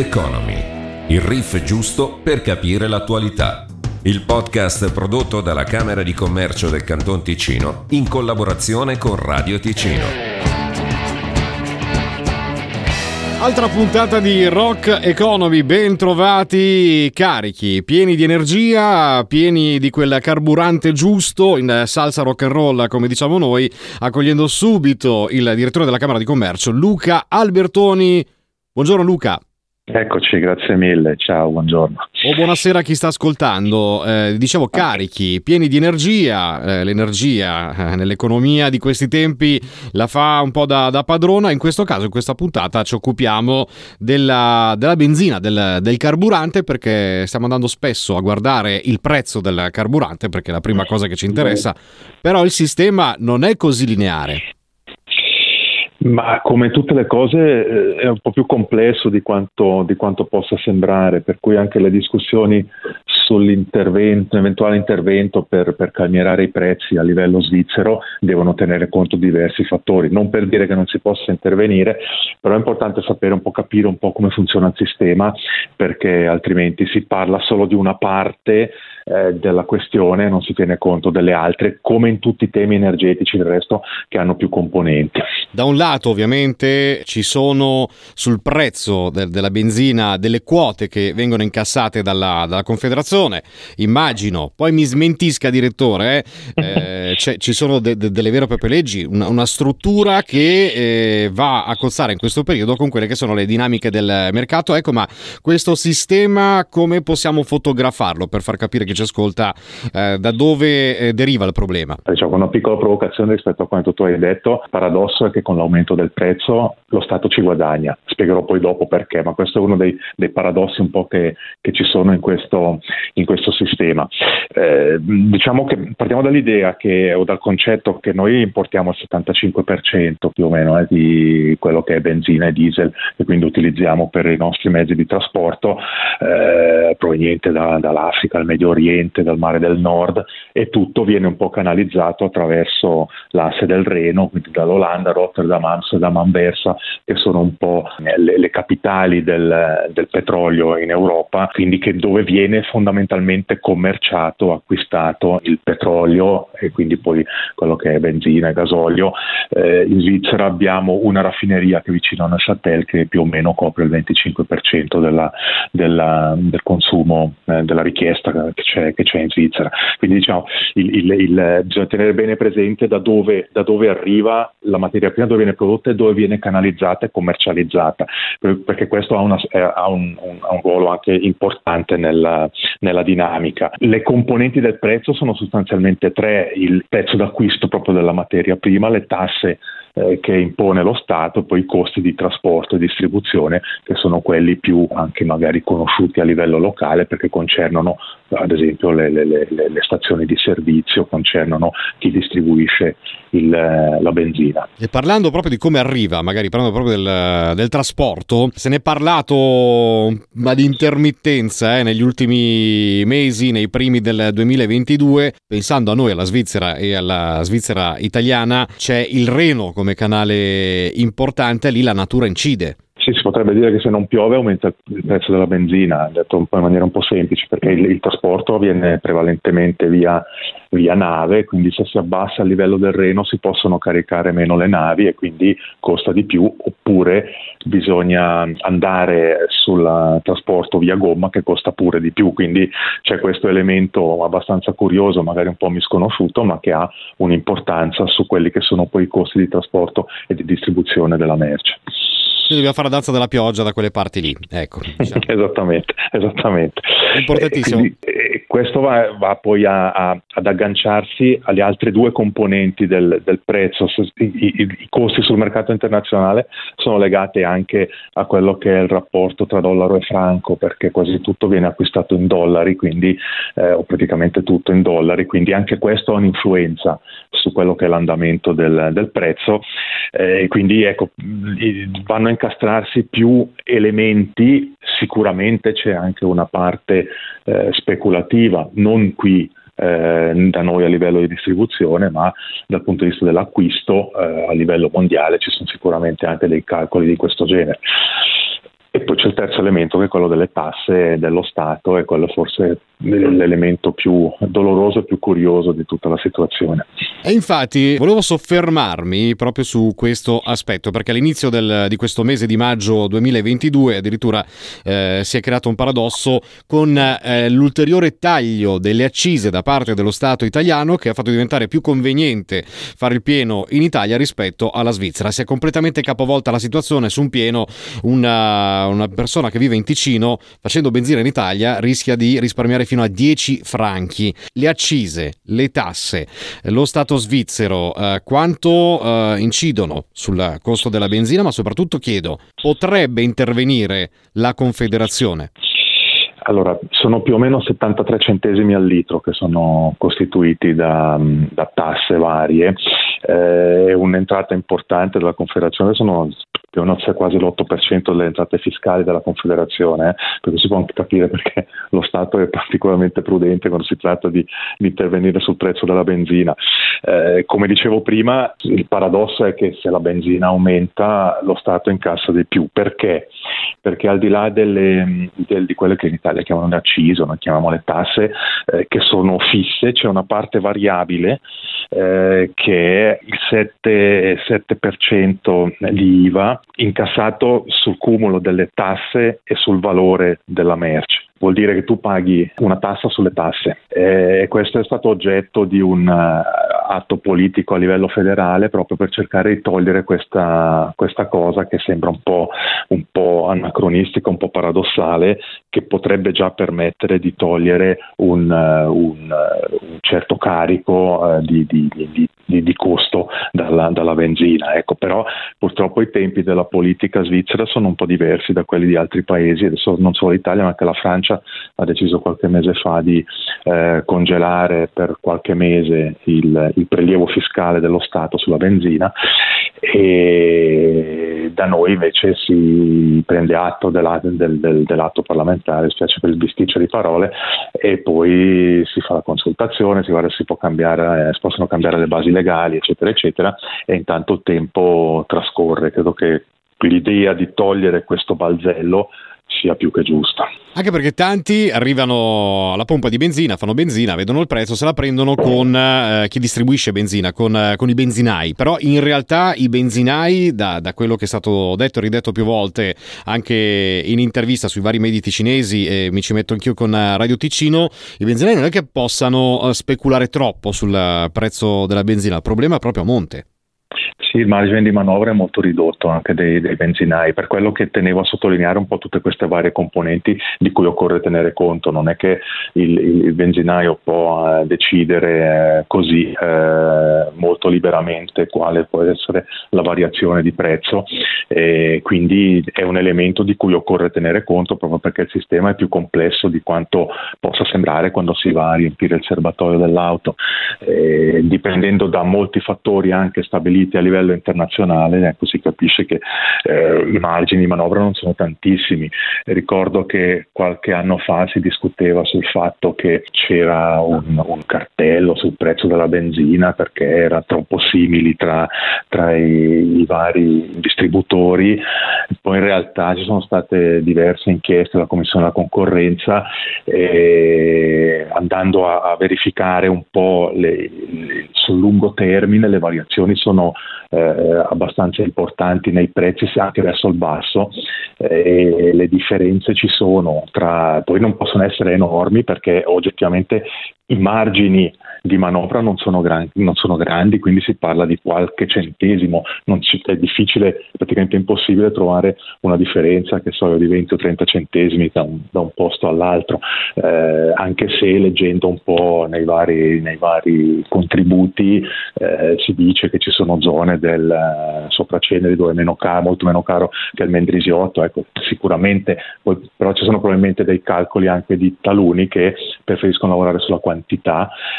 Economy, il riff giusto per capire l'attualità. Il podcast prodotto dalla Camera di Commercio del Canton Ticino in collaborazione con Radio Ticino. Altra puntata di Rock Economy, ben trovati carichi, pieni di energia, pieni di quel carburante giusto in salsa rock and roll, come diciamo noi, accogliendo subito il direttore della Camera di Commercio, Luca Albertoni. Buongiorno Luca. Eccoci, grazie mille, ciao, buongiorno. O buonasera a chi sta ascoltando. Eh, dicevo carichi, pieni di energia, eh, l'energia eh, nell'economia di questi tempi la fa un po' da, da, padrona, in questo caso, in questa puntata ci occupiamo della, della benzina, del, del, carburante, perché stiamo andando spesso a guardare il prezzo del carburante, perché è la prima cosa che ci interessa, però il sistema non è così lineare. Ma come tutte le cose eh, è un po' più complesso di quanto, di quanto, possa sembrare, per cui anche le discussioni sull'intervento, eventuale intervento per, per, calmierare i prezzi a livello svizzero devono tenere conto di diversi fattori. Non per dire che non si possa intervenire, però è importante sapere un po' capire un po' come funziona il sistema, perché altrimenti si parla solo di una parte eh, della questione, non si tiene conto delle altre, come in tutti i temi energetici del resto che hanno più componenti. Da un lato ovviamente ci sono sul prezzo de- della benzina delle quote che vengono incassate dalla, dalla Confederazione, immagino, poi mi smentisca direttore, eh, eh ci sono de- de- delle vere e proprie leggi, una, una struttura che eh, va a cozzare in questo periodo con quelle che sono le dinamiche del mercato. Ecco, ma questo sistema come possiamo fotografarlo per far capire che ci ascolta eh, da dove eh, deriva il problema? Diciamo, una piccola provocazione rispetto a quanto tu hai detto, il paradosso è che con l'aumento del prezzo lo Stato ci guadagna, spiegherò poi dopo perché, ma questo è uno dei, dei paradossi un po' che, che ci sono in questo, in questo sistema. Eh, diciamo che partiamo dall'idea che, o dal concetto che noi importiamo il 75% più o meno eh, di quello che è benzina e diesel e quindi utilizziamo per i nostri mezzi di trasporto eh, proveniente da, dall'Africa, dal Medio Oriente, dal Mare del Nord e tutto viene un po' canalizzato attraverso l'asse del Reno, quindi dall'Olanda, Rotterdam, Amsterdam, Anversa, che sono un po' le, le capitali del, del, petrolio in Europa, quindi che dove viene fondamentalmente commerciato, acquistato il petrolio e quindi poi quello che è benzina e gasolio. Eh, in Svizzera abbiamo una raffineria che è vicino a Neuchâtel che più o meno copre il 25% della, della, del consumo, eh, della richiesta che c'è, che c'è, in Svizzera. Quindi diciamo, il, il, il, bisogna tenere bene presente da dove, da dove arriva la materia prima, dove viene prodotta e dove viene canalizzata e commercializzata, perché questo ha, una, ha, un, un, un, ruolo anche importante nella, nella, dinamica. Le componenti del prezzo sono sostanzialmente tre, il prezzo d'acquisto proprio della materia prima, le tasse eh, che impone lo Stato, poi i costi di trasporto e distribuzione che sono quelli più anche magari conosciuti a livello locale perché concernono ad esempio le, le, le, le stazioni di servizio, concernono chi distribuisce il, eh, la benzina. E parlando proprio di come arriva, magari parlando proprio del, del trasporto, se ne è parlato ad intermittenza eh, negli ultimi mesi, nei primi del 2022, pensando a noi, alla Svizzera e alla Svizzera italiana, c'è il Reno come canale importante, lì la natura incide. Sì, si potrebbe dire che se non piove aumenta il prezzo della benzina, detto in maniera un po' semplice, perché il, il trasporto avviene prevalentemente via, via, nave, quindi se si abbassa il livello del Reno si possono caricare meno le navi e quindi costa di più, oppure bisogna andare sul trasporto via gomma che costa pure di più, quindi c'è questo elemento abbastanza curioso, magari un po' misconosciuto, ma che ha un'importanza su quelli che sono poi i costi di trasporto e di distribuzione della merce. Quindi dobbiamo fare la danza della pioggia da quelle parti lì. Ecco, diciamo. esattamente, esattamente. Importantissimo. Quindi, eh, questo va, va poi a, a, ad agganciarsi alle altre due componenti del, del prezzo. I, i, I, costi sul mercato internazionale sono legati anche a quello che è il rapporto tra dollaro e franco, perché quasi tutto viene acquistato in dollari, quindi, eh, o praticamente tutto in dollari, quindi anche questo ha un'influenza su quello che è l'andamento del, del prezzo. Eh, quindi ecco, vanno a incastrarsi più elementi, sicuramente c'è anche una parte eh, speculativa, non qui eh, da noi a livello di distribuzione, ma dal punto di vista dell'acquisto eh, a livello mondiale ci sono sicuramente anche dei calcoli di questo genere. E poi c'è il terzo elemento che è quello delle tasse dello Stato e quello forse l'elemento più doloroso e più curioso di tutta la situazione. E infatti volevo soffermarmi proprio su questo aspetto perché all'inizio del, di questo mese di maggio 2022 addirittura eh, si è creato un paradosso con eh, l'ulteriore taglio delle accise da parte dello Stato italiano che ha fatto diventare più conveniente fare il pieno in Italia rispetto alla Svizzera. Si è completamente capovolta la situazione su un pieno, una, una persona che vive in Ticino facendo benzina in Italia rischia di risparmiare fino a 10 franchi. Le accise, le tasse, lo Stato svizzero, eh, quanto eh, incidono sul costo della benzina, ma soprattutto chiedo, potrebbe intervenire la Confederazione? Allora, sono più o meno 73 centesimi al litro che sono costituiti da, da tasse varie. Eh, un'entrata importante della Confederazione, sono più o meno c'è quasi l'8% delle entrate fiscali della Confederazione, eh? perché si può anche capire perché lo Stato è particolarmente prudente quando si tratta di, di intervenire sul prezzo della benzina. Eh, come dicevo prima, il paradosso è che se la benzina aumenta lo Stato incassa di più. Perché? Perché al di là delle, del, di quelle che in Italia chiamano le accise, noi chiamiamo le tasse, eh, che sono fisse, c'è una parte variabile eh, che è il 7, 7% di IVA incassato sul cumulo delle tasse e sul valore della merce vuol dire che tu paghi una tassa sulle tasse e questo è stato oggetto di un uh, atto politico a livello federale proprio per cercare di togliere questa, questa cosa che sembra un po', un po', anacronistica, un po' paradossale, che potrebbe già permettere di togliere un, uh, un, uh, un certo carico di, di, di, di, costo dalla, dalla benzina. Ecco, però purtroppo i tempi della politica svizzera sono un po' diversi da quelli di altri paesi, adesso non solo l'Italia ma anche la Francia Francia ha deciso qualche mese fa di eh, congelare per qualche mese il, il, prelievo fiscale dello Stato sulla benzina e da noi invece si prende atto dell'atto, del, del, dell'atto parlamentare, spiace per il bisticcio di parole, e poi si fa la consultazione, si guarda se si, può cambiare, eh, si possono cambiare le basi legali, eccetera, eccetera, e intanto il tempo trascorre. Credo che l'idea di togliere questo balzello sia più che giusta. Anche perché tanti arrivano alla pompa di benzina, fanno benzina, vedono il prezzo, se la prendono con eh, chi distribuisce benzina, con, eh, con, i benzinai. Però in realtà i benzinai, da, da, quello che è stato detto e ridetto più volte anche in intervista sui vari mediti cinesi, e mi ci metto anch'io con eh, Radio Ticino, i benzinai non è che possano eh, speculare troppo sul prezzo della benzina, il problema è proprio a monte. Sì, il margine di manovra è molto ridotto anche dei, dei, benzinai, per quello che tenevo a sottolineare un po' tutte queste varie componenti di cui occorre tenere conto, non è che il, il benzinaio può eh, decidere eh, così eh, molto liberamente quale può essere la variazione di prezzo e quindi è un elemento di cui occorre tenere conto proprio perché il sistema è più complesso di quanto possa sembrare quando si va a riempire il serbatoio dell'auto, eh, dipendendo da molti fattori anche stabiliti a livello livello internazionale, ecco, si capisce che eh, i margini di manovra non sono tantissimi. Ricordo che qualche anno fa si discuteva sul fatto che c'era un, un cartello sul prezzo della benzina perché era troppo simili tra, tra i, i vari distributori, poi in realtà ci sono state diverse inchieste della Commissione della concorrenza e andando a, a verificare un po' le, le, sul lungo termine le variazioni sono eh, abbastanza importanti nei prezzi anche verso il basso eh, e le differenze ci sono tra, poi non possono essere enormi perché oggettivamente i margini di manovra non sono, gran, non sono, grandi, quindi si parla di qualche centesimo, ci, è difficile, praticamente impossibile trovare una differenza che so di 20 o 30 centesimi da un, da un posto all'altro, eh, anche se leggendo un po' nei vari, nei vari contributi eh, si dice che ci sono zone del eh, sopraceneri dove è meno caro, molto meno caro che il Mendrisiotto, ecco, sicuramente, poi, però ci sono probabilmente dei calcoli anche di taluni che preferiscono lavorare sulla quantità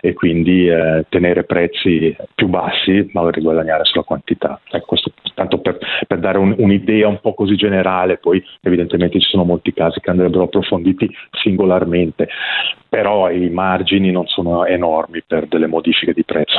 e quindi eh, tenere prezzi più bassi ma riguadagnare sulla quantità. Ecco, questo tanto per, per dare un, un'idea un po' così generale, poi evidentemente ci sono molti casi che andrebbero approfonditi singolarmente, però i margini non sono enormi per delle modifiche di prezzo.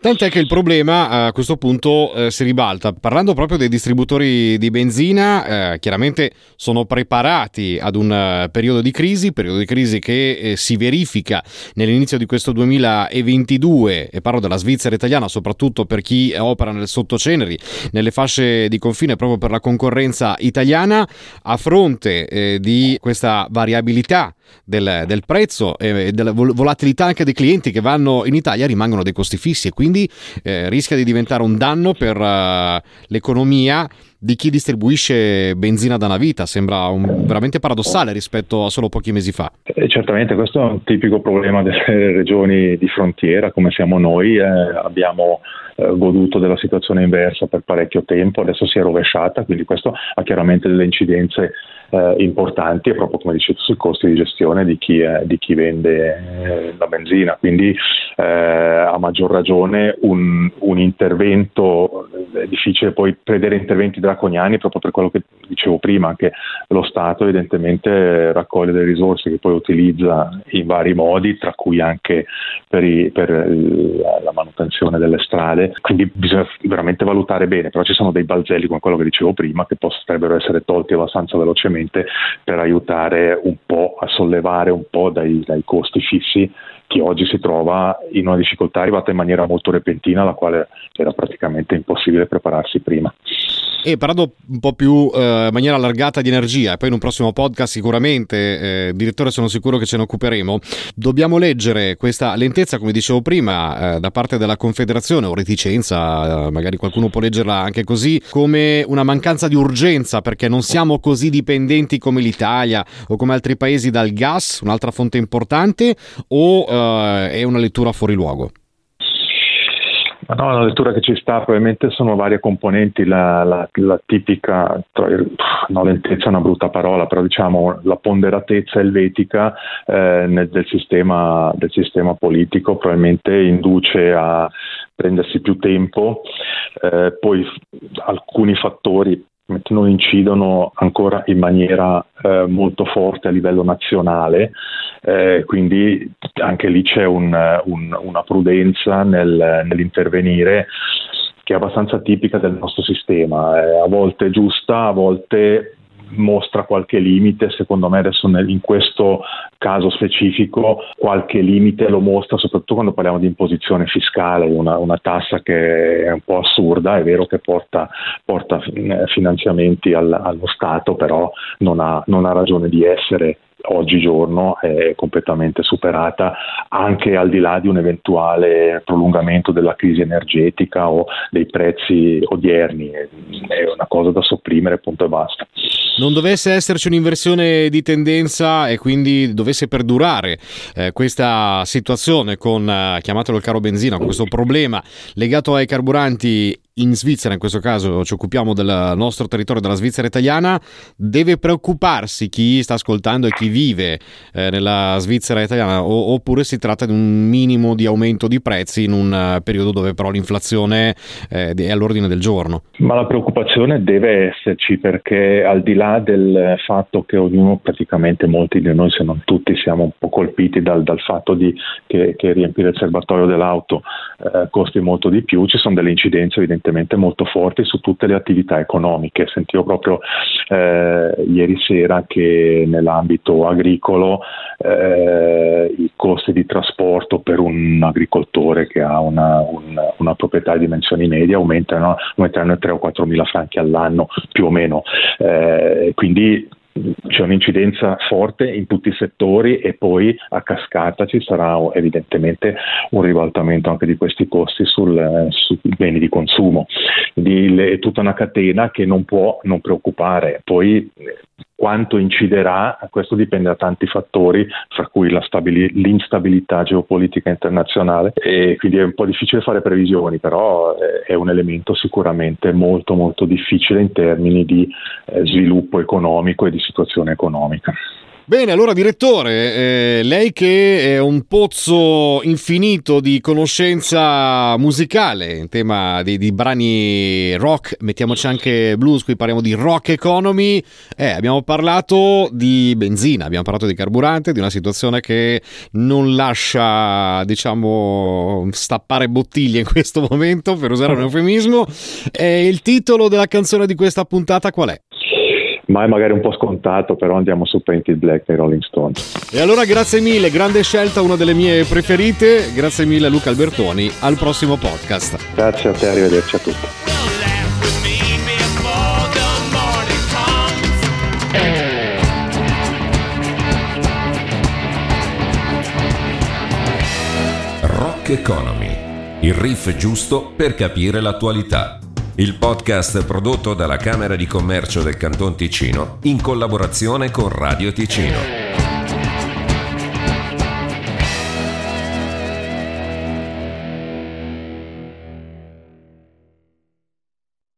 Tant'è che il problema a questo punto eh, si ribalta. Parlando proprio dei distributori di benzina, eh, chiaramente sono preparati ad un uh, periodo di crisi, periodo di crisi che eh, si verifica nell'inizio di questo 2022, e parlo della Svizzera italiana, soprattutto per chi opera nel sottoceneri, nelle fasce di confine proprio per la concorrenza italiana, a fronte eh, di questa variabilità del, del prezzo e della volatilità anche dei clienti che vanno in Italia rimangono dei costi fissi e quindi eh, rischia di diventare un danno per uh, l'economia di chi distribuisce benzina da una vita. Sembra un, veramente paradossale rispetto a solo pochi mesi fa. Eh, certamente questo è un tipico problema delle regioni di frontiera come siamo noi. Eh, abbiamo eh, goduto della situazione inversa per parecchio tempo, adesso si è rovesciata, quindi questo ha chiaramente delle incidenze eh, importanti proprio come dicevo sui costi di gestione di chi, eh, di chi vende eh, la benzina. Quindi eh, a maggior ragione un, un intervento, è difficile poi prevedere interventi draconiani proprio per quello che dicevo prima, anche lo Stato evidentemente raccoglie delle risorse che poi utilizza in vari modi, tra cui anche per, i, per la manutenzione delle strade, quindi bisogna veramente valutare bene, però ci sono dei balzelli come quello che dicevo prima che potrebbero essere tolti abbastanza velocemente per aiutare un po' a sollevare un po' dai, dai costi fissi chi oggi si trova in una difficoltà arrivata in maniera molto repentina alla quale era praticamente impossibile prepararsi prima e parlando un po' più eh, in maniera allargata di energia, e poi in un prossimo podcast sicuramente, eh, direttore, sono sicuro che ce ne occuperemo. Dobbiamo leggere questa lentezza, come dicevo prima, eh, da parte della Confederazione o reticenza, eh, magari qualcuno può leggerla anche così, come una mancanza di urgenza perché non siamo così dipendenti come l'Italia o come altri paesi dal gas, un'altra fonte importante, o eh, è una lettura fuori luogo? Ma no, la lettura che ci sta probabilmente sono varie componenti, la, la, la tipica, no, lentezza è una brutta parola, però diciamo la ponderatezza elvetica eh, nel, del, sistema, del sistema politico probabilmente induce a prendersi più tempo, eh, poi alcuni fattori non incidono ancora in maniera eh, molto forte a livello nazionale, eh, quindi anche lì c'è un, un, una prudenza nel, nell'intervenire che è abbastanza tipica del nostro sistema, eh, a volte giusta, a volte mostra qualche limite, secondo me adesso in questo caso specifico qualche limite lo mostra soprattutto quando parliamo di imposizione fiscale, una, una tassa che è un po' assurda, è vero che porta, porta eh, finanziamenti al, allo Stato, però non ha, non ha ragione di essere oggigiorno è completamente superata anche al di là di un eventuale prolungamento della crisi energetica o dei prezzi odierni, è una cosa da sopprimere punto e basta non dovesse esserci un'inversione di tendenza e quindi dovesse perdurare eh, questa situazione con, eh, chiamatelo il caro benzina, questo problema legato ai carburanti in Svizzera, in questo caso ci occupiamo del nostro territorio, della Svizzera italiana, deve preoccuparsi chi sta ascoltando e chi vive eh, nella Svizzera italiana o, oppure si tratta di un minimo di aumento di prezzi in un uh, periodo dove però l'inflazione eh, è all'ordine del giorno? Ma la preoccupazione deve esserci perché al di là del fatto che ognuno, praticamente molti di noi, se non tutti, siamo un po' colpiti dal, dal fatto di, che, che, riempire il serbatoio dell'auto eh, costi molto di più, ci sono delle incidenze evidentemente evidentemente molto forti su tutte le attività economiche. Sentivo proprio eh, ieri sera che nell'ambito agricolo eh, i costi di trasporto per un agricoltore che ha una, una, una proprietà di dimensioni medie aumentano, aumenteranno 3 o 4 mila franchi all'anno più o meno. Eh, quindi c'è un'incidenza forte in tutti i settori e poi a cascata ci sarà evidentemente un ribaltamento anche di questi costi sul, sui beni di consumo. È tutta una catena che non può non preoccupare. Poi quanto inciderà, questo dipende da tanti fattori, fra cui stabili- l'instabilità geopolitica internazionale e quindi è un po' difficile fare previsioni, però eh, è un elemento sicuramente molto molto difficile in termini di eh, sviluppo economico e di situazione economica. Bene, allora direttore, eh, lei che è un pozzo infinito di conoscenza musicale in tema di, di, brani rock, mettiamoci anche blues, qui parliamo di rock economy, eh, abbiamo parlato di benzina, abbiamo parlato di carburante, di una situazione che non lascia, diciamo, stappare bottiglie in questo momento, per usare un eufemismo. E il titolo della canzone di questa puntata qual è? Ma è magari un po' scontato, però andiamo su Painted Black dei Rolling Stones. E allora grazie mille, grande scelta, una delle mie preferite. Grazie mille Luca Albertoni, al prossimo podcast. Grazie a te, arrivederci a tutti. Rock Economy, il riff giusto per capire l'attualità il podcast prodotto dalla Camera di Commercio del Canton Ticino in collaborazione con Radio Ticino.